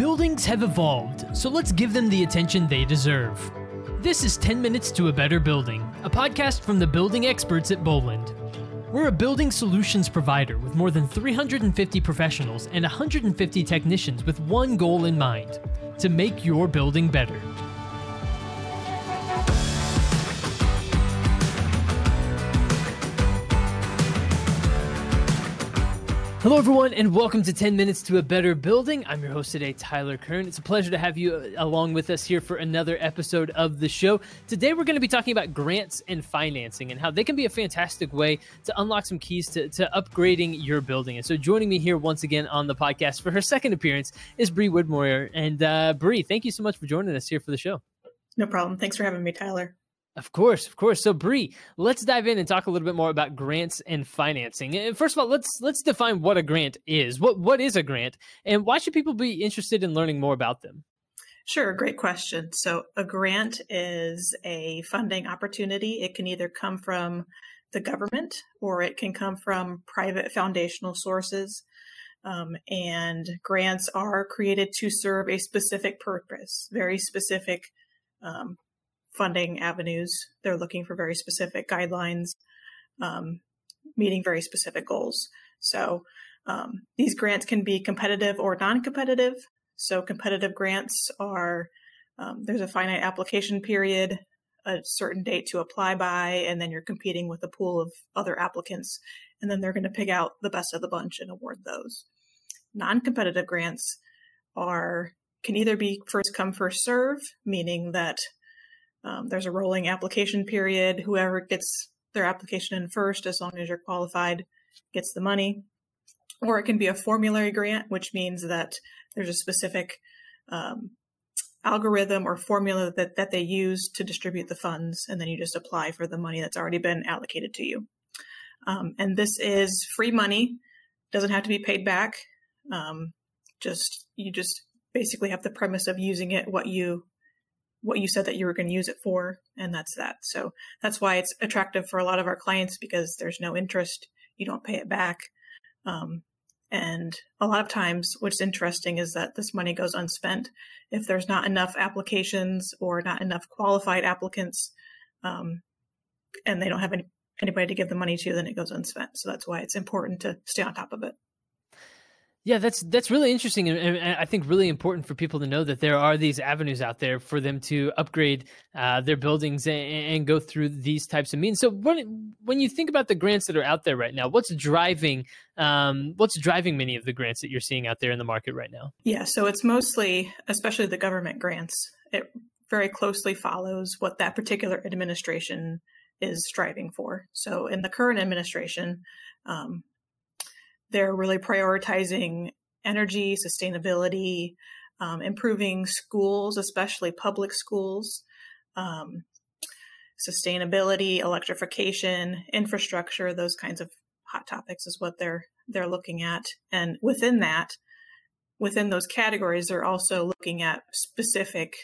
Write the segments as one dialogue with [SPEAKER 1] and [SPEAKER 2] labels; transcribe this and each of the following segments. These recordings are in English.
[SPEAKER 1] Buildings have evolved, so let's give them the attention they deserve. This is 10 Minutes to a Better Building, a podcast from the building experts at Boland. We're a building solutions provider with more than 350 professionals and 150 technicians with one goal in mind to make your building better. Hello, everyone, and welcome to 10 Minutes to a Better Building. I'm your host today, Tyler Kern. It's a pleasure to have you uh, along with us here for another episode of the show. Today, we're going to be talking about grants and financing and how they can be a fantastic way to unlock some keys to, to upgrading your building. And so, joining me here once again on the podcast for her second appearance is Bree Woodmoyer. And uh, Bree, thank you so much for joining us here for the show.
[SPEAKER 2] No problem. Thanks for having me, Tyler.
[SPEAKER 1] Of course, of course. So, Bree, let's dive in and talk a little bit more about grants and financing. First of all, let's let's define what a grant is. What what is a grant, and why should people be interested in learning more about them?
[SPEAKER 2] Sure, great question. So, a grant is a funding opportunity. It can either come from the government or it can come from private foundational sources. Um, and grants are created to serve a specific purpose, very specific um, funding avenues. They're looking for very specific guidelines, um, meeting very specific goals. So um, these grants can be competitive or non-competitive. So competitive grants are um, there's a finite application period, a certain date to apply by, and then you're competing with a pool of other applicants, and then they're going to pick out the best of the bunch and award those. Non-competitive grants are can either be first come first serve, meaning that um, there's a rolling application period. Whoever gets their application in first, as long as you're qualified, gets the money. Or it can be a formulary grant, which means that there's a specific um, algorithm or formula that, that they use to distribute the funds, and then you just apply for the money that's already been allocated to you. Um, and this is free money, doesn't have to be paid back. Um, just you just basically have the premise of using it what you what you said that you were going to use it for, and that's that. So that's why it's attractive for a lot of our clients because there's no interest, you don't pay it back. Um, and a lot of times, what's interesting is that this money goes unspent. If there's not enough applications or not enough qualified applicants, um, and they don't have any, anybody to give the money to, then it goes unspent. So that's why it's important to stay on top of it.
[SPEAKER 1] Yeah, that's that's really interesting, and, and, I think really important for people to know that there are these avenues out there for them to upgrade uh, their buildings and, and, go through these types of means. So when when you think about the grants that are out there right now, what's driving um, what's driving many of the grants that you're seeing out there in the market right now?
[SPEAKER 2] Yeah, so it's mostly, especially the government grants. It very closely follows what that particular administration is striving for. So in the current administration, um, they're really prioritizing energy, sustainability, um, improving schools, especially public schools, um, sustainability, electrification, infrastructure, those kinds of hot topics is what they're they're looking at. And within that, within those categories, they're also looking at specific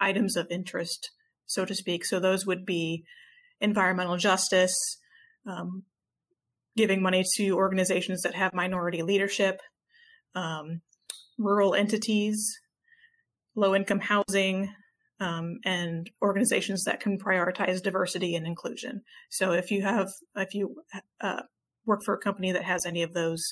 [SPEAKER 2] items of interest, so to speak. So those would be environmental justice, um, giving money to organizations that have minority leadership, um, rural entities, low income housing, um, and organizations that can prioritize diversity and inclusion. So if you have, if you uh, work for a company that has any of those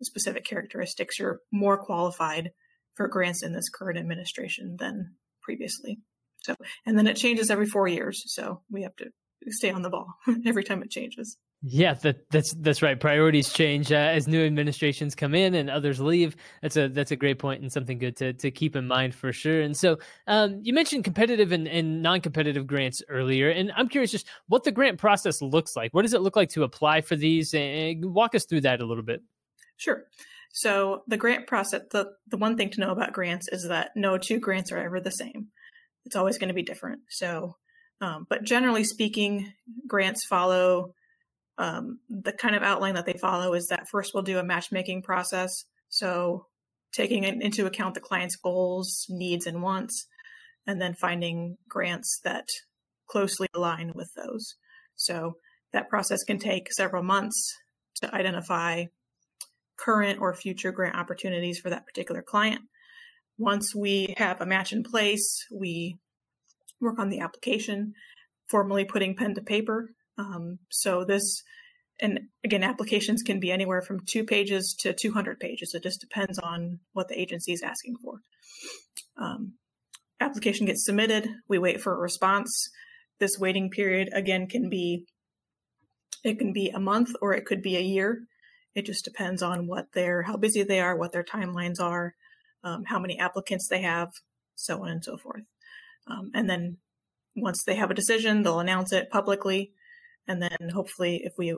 [SPEAKER 2] specific characteristics, you're more qualified for grants in this current administration than previously. So, and then it changes every four years. So we have to stay on the ball every time it changes.
[SPEAKER 1] Yeah, that, that's that's right. Priorities change uh, as new administrations come in and others leave. That's a that's a great point and something good to, to keep in mind for sure. And so, um, you mentioned competitive and, and non-competitive grants earlier, and I'm curious just what the grant process looks like. What does it look like to apply for these? And walk us through that a little bit.
[SPEAKER 2] Sure. So the grant process, the the one thing to know about grants is that no two grants are ever the same. It's always going to be different. So, um, but generally speaking, grants follow um, the kind of outline that they follow is that first we'll do a matchmaking process. So taking into account the client's goals, needs, and wants, and then finding grants that closely align with those. So that process can take several months to identify current or future grant opportunities for that particular client. once we have a match in place, we work on the application, formally putting pen to paper. Um, so this, and again, applications can be anywhere from two pages to 200 pages. It just depends on what the agency is asking for. Um, application gets submitted. We wait for a response. This waiting period again can be it can be a month or it could be a year. It just depends on what their how busy they are, what their timelines are, um, how many applicants they have, so on and so forth. Um, and then once they have a decision, they'll announce it publicly, and then hopefully, if we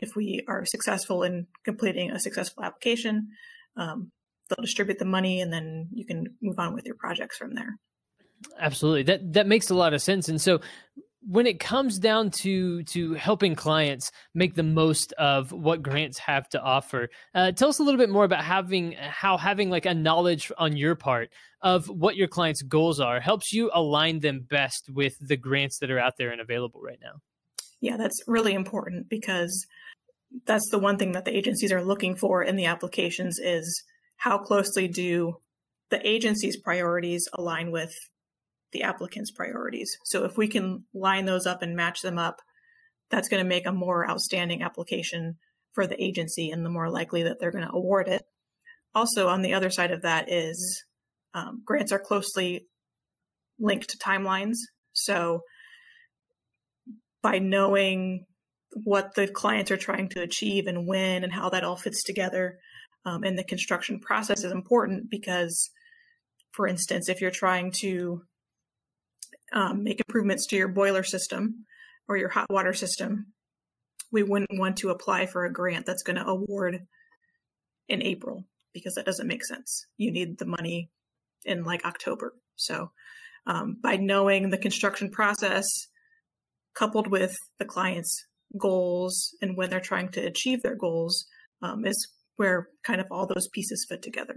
[SPEAKER 2] if we are successful in completing a successful application, um, they'll distribute the money, and then you can move on with your projects from there.
[SPEAKER 1] Absolutely, that that makes a lot of sense. And so, when it comes down to to helping clients make the most of what grants have to offer uh, tell us a little bit more about having how having like a knowledge on your part of what your clients goals are helps you align them best with the grants that are out there and available right now
[SPEAKER 2] yeah that's really important because that's the one thing that the agencies are looking for in the applications is how closely do the agency's priorities align with the applicant's priorities. So if we can line those up and match them up, that's going to make a more outstanding application for the agency and the more likely that they're going to award it. Also, on the other side of that is um, grants are closely linked to timelines. So by knowing what the clients are trying to achieve and when and how that all fits together um, in the construction process is important because, for instance, if you're trying to um, make improvements to your boiler system or your hot water system, we wouldn't want to apply for a grant that's going to award in April because that doesn't make sense. You need the money in like October. So, um, by knowing the construction process coupled with the client's goals and when they're trying to achieve their goals, um, is where kind of all those pieces fit together.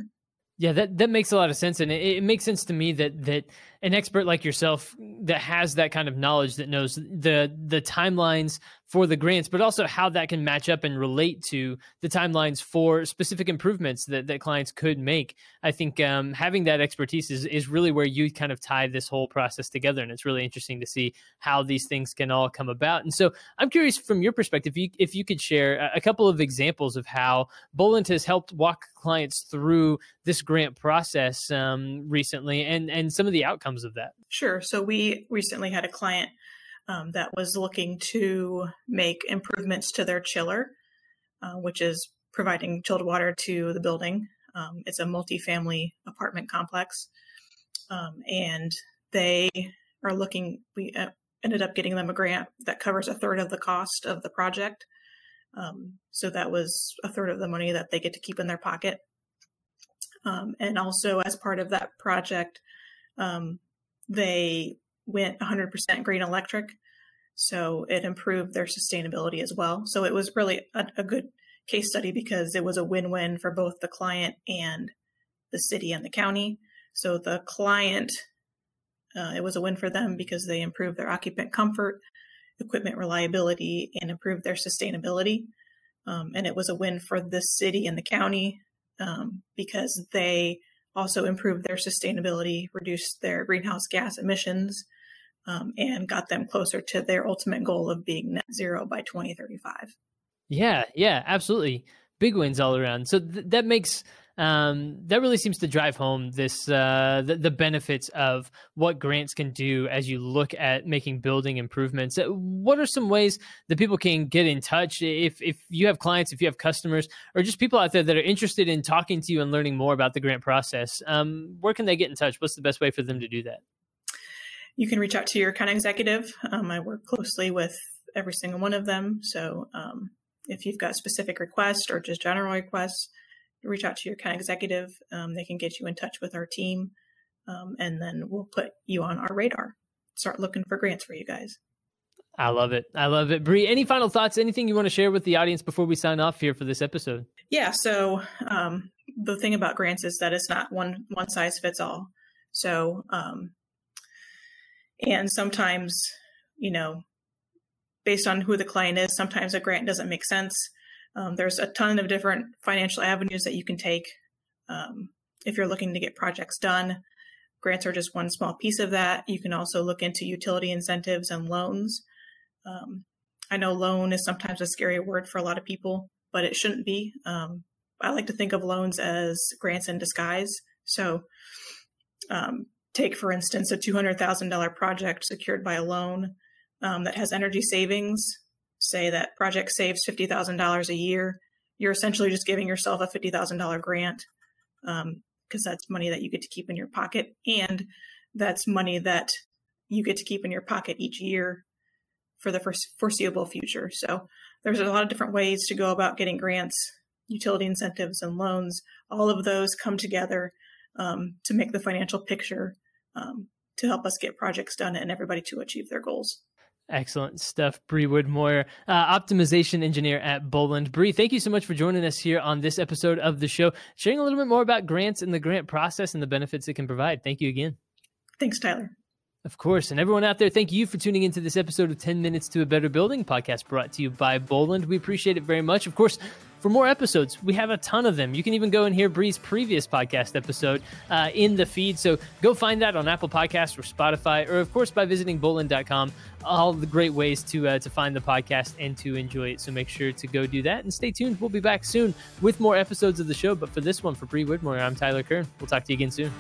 [SPEAKER 1] Yeah, that, that makes a lot of sense, and it, it, makes sense to me that that an expert like yourself that has that kind of knowledge that knows the the timelines for the grants, but also how that can match up and relate to the timelines for specific improvements that, that clients could make. I think um, having that expertise is, is really where you kind of tie this whole process together. And it's really interesting to see how these things can all come about. And so I'm curious from your perspective, if you, if you could share a couple of examples of how Boland has helped walk clients through this grant process um, recently and, and some of the outcomes of that.
[SPEAKER 2] Sure. So we recently had a client um, that was looking to make improvements to their chiller, uh, which is providing chilled water to the building. Um, it's a multi-family apartment complex, um, and they are looking. We uh, ended up getting them a grant that covers a third of the cost of the project. Um, so that was a third of the money that they get to keep in their pocket. Um, and also, as part of that project, um, they went 100% green electric. So it improved their sustainability as well. So it was really a, a good case study because it was a win win for both the client and the city and the county. So the client, uh, it was a win for them because they improved their occupant comfort, equipment reliability, and improved their sustainability. Um, and it was a win for the city and the county um, because they also improved their sustainability, reduced their greenhouse gas emissions, um, and got them closer to their ultimate goal of being net zero by 2035.
[SPEAKER 1] Yeah, yeah, absolutely. Big wins all around. So th- that makes um, that really seems to drive home this uh, the, the, benefits of what grants can do as you look at making building improvements. Uh, what are some ways that people can get in touch if if you have clients, if you have customers, or just people out there that are interested in talking to you and learning more about the grant process? Um, where can they get in touch? What's the best way for them to do that?
[SPEAKER 2] You can reach out to your account executive. Um, I work closely with every single one of them, so um, if you've got specific requests or just general requests reach out to your account executive. Um, they can get you in touch with our team, um, and then we'll put you on our radar. Start looking for grants for you guys.
[SPEAKER 1] I love it. I love it. Bree, any final thoughts? Anything you want to share with the audience before we sign off here for this episode?
[SPEAKER 2] Yeah. So um, the thing about grants is that it's not one one size fits all. So, um, and sometimes, you know, based on who the client is, sometimes a grant doesn't make sense. Um, there's a ton of different financial avenues that you can take. Um, if you're looking to get projects done. Grants are just one small piece of that. You can also look into utility incentives and loans. Um, I know loan is sometimes a scary word for a lot of people, but it shouldn't be. Um, I like to think of loans as grants in disguise. So, um, take for instance a $200,000 project secured by a loan um, that has energy savings. Say that project saves $50,000 a year. You're essentially just giving yourself a $50,000 grant because um, that's money that you get to keep in your pocket. And that's money that you get to keep in your pocket each year for the foreseeable future. So there's a lot of different ways to go about getting grants, utility incentives, and loans. All of those come together um, to make the financial picture um, to help us get projects done and everybody to achieve their goals.
[SPEAKER 1] Excellent stuff, Bree Woodmore, uh, optimization engineer at Boland. Bree, thank you so much for joining us here on this episode of the show, sharing a little bit more about grants and the grant process and the benefits it can provide. Thank you again.
[SPEAKER 2] Thanks, Tyler.
[SPEAKER 1] Of course. And everyone out there, thank you for tuning into this episode of 10 Minutes to a Better Building podcast brought to you by Boland. We appreciate it very much. Of course, for more episodes, we have a ton of them. You can even go and hear Bree's previous podcast episode uh, in the feed. So go find that on Apple Podcasts or Spotify, or of course by visiting boland.com. All the great ways to uh, to find the podcast and to enjoy it. So make sure to go do that and stay tuned. We'll be back soon with more episodes of the show. But for this one, for Bree Woodmore, I'm Tyler Kern. We'll talk to you again soon.